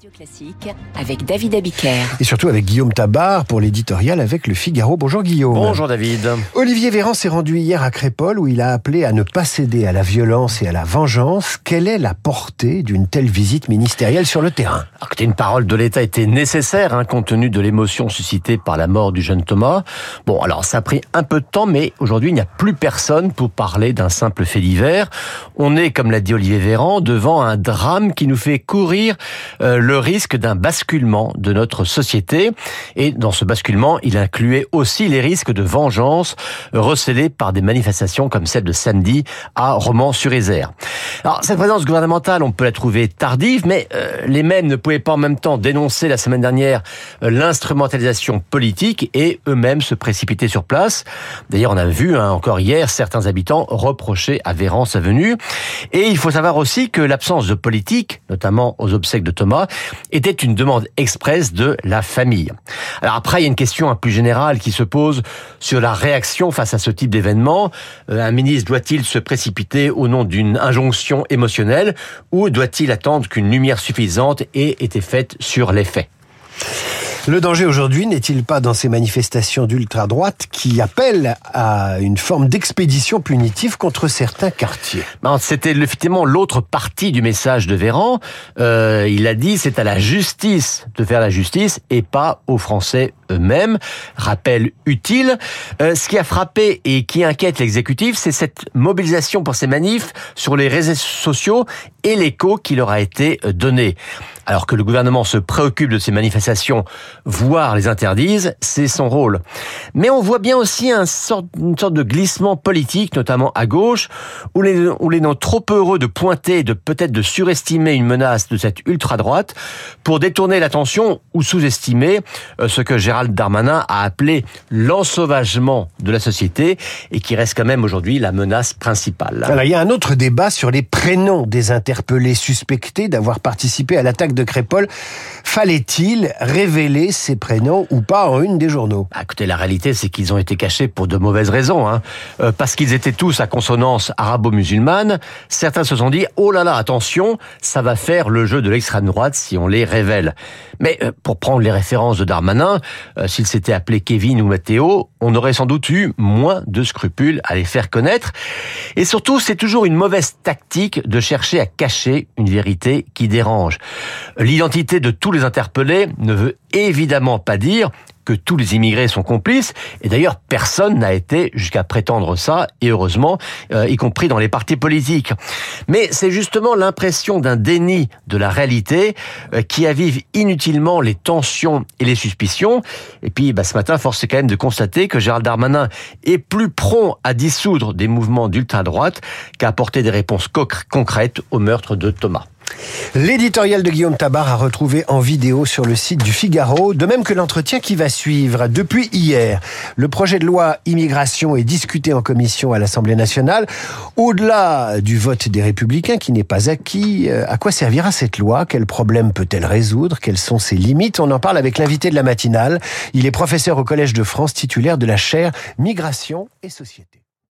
Radio Classique avec David Abiker. Et surtout avec Guillaume Tabar pour l'éditorial avec le Figaro. Bonjour Guillaume. Bonjour David. Olivier Véran s'est rendu hier à Crépole où il a appelé à ne pas céder à la violence et à la vengeance. Quelle est la portée d'une telle visite ministérielle sur le terrain? Alors que une parole de l'État était nécessaire hein, compte tenu de l'émotion suscitée par la mort du jeune Thomas. Bon, alors ça a pris un peu de temps, mais aujourd'hui il n'y a plus personne pour parler d'un simple fait divers. On est, comme l'a dit Olivier Véran, devant un drame qui nous fait courir euh, le risque d'un basculement de notre société. Et dans ce basculement, il incluait aussi les risques de vengeance recélés par des manifestations comme celle de samedi à Romans-sur-Isère. Alors, cette présence gouvernementale, on peut la trouver tardive, mais euh, les mêmes ne pouvaient pas en même temps dénoncer la semaine dernière euh, l'instrumentalisation politique et eux-mêmes se précipiter sur place. D'ailleurs, on a vu hein, encore hier certains habitants reprocher à Véran sa venue. Et il faut savoir aussi que l'absence de politique, notamment aux obsèques de Thomas, était une demande expresse de la famille. Alors après, il y a une question plus générale qui se pose sur la réaction face à ce type d'événement. Euh, un ministre doit-il se précipiter au nom d'une injonction émotionnelle ou doit-il attendre qu'une lumière suffisante ait été faite sur les faits? Le danger aujourd'hui n'est-il pas dans ces manifestations d'ultra-droite qui appellent à une forme d'expédition punitive contre certains quartiers? C'était effectivement l'autre partie du message de Véran. Euh, il a dit c'est à la justice de faire la justice et pas aux Français eux-mêmes. Rappel utile. Euh, ce qui a frappé et qui inquiète l'exécutif, c'est cette mobilisation pour ces manifs sur les réseaux sociaux et l'écho qui leur a été donné. Alors que le gouvernement se préoccupe de ces manifestations, voire les interdise, c'est son rôle. Mais on voit bien aussi une sorte de glissement politique, notamment à gauche, où les, où les non trop heureux de pointer, de peut-être de surestimer une menace de cette ultra-droite pour détourner l'attention ou sous-estimer euh, ce que Gérald Darmanin a appelé l'ensauvagement de la société et qui reste quand même aujourd'hui la menace principale. Il y a un autre débat sur les prénoms des interpellés suspectés d'avoir participé à l'attaque de Crépole. Fallait-il révéler ces prénoms ou pas en une des journaux? Bah, Écoutez, la réalité, c'est qu'ils ont été cachés pour de mauvaises raisons. Hein. Euh, parce qu'ils étaient tous à consonance arabo-musulmane. Certains se sont dit, oh là là, attention, ça va faire le jeu de l'extrême droite si on les révèle. Mais euh, pour prendre les références de Darmanin, euh, s'il s'était appelé Kevin ou Matteo, on aurait sans doute eu moins de scrupules à les faire connaître. Et surtout, c'est toujours une mauvaise tactique de chercher à cacher une vérité qui dérange. L'identité de tous les interpellés ne veut évidemment pas dire que tous les immigrés sont complices. Et d'ailleurs, personne n'a été jusqu'à prétendre ça, et heureusement, euh, y compris dans les partis politiques. Mais c'est justement l'impression d'un déni de la réalité euh, qui avive inutilement les tensions et les suspicions. Et puis, bah, ce matin, force est quand même de constater que Gérald Darmanin est plus prompt à dissoudre des mouvements d'ultra-droite qu'à apporter des réponses concrètes au meurtre de Thomas. L'éditorial de Guillaume Tabar a retrouvé en vidéo sur le site du Figaro, de même que l'entretien qui va suivre. Depuis hier, le projet de loi immigration est discuté en commission à l'Assemblée nationale. Au-delà du vote des républicains qui n'est pas acquis, euh, à quoi servira cette loi? Quels problèmes peut-elle résoudre? Quelles sont ses limites? On en parle avec l'invité de la matinale. Il est professeur au Collège de France, titulaire de la chaire Migration et Société.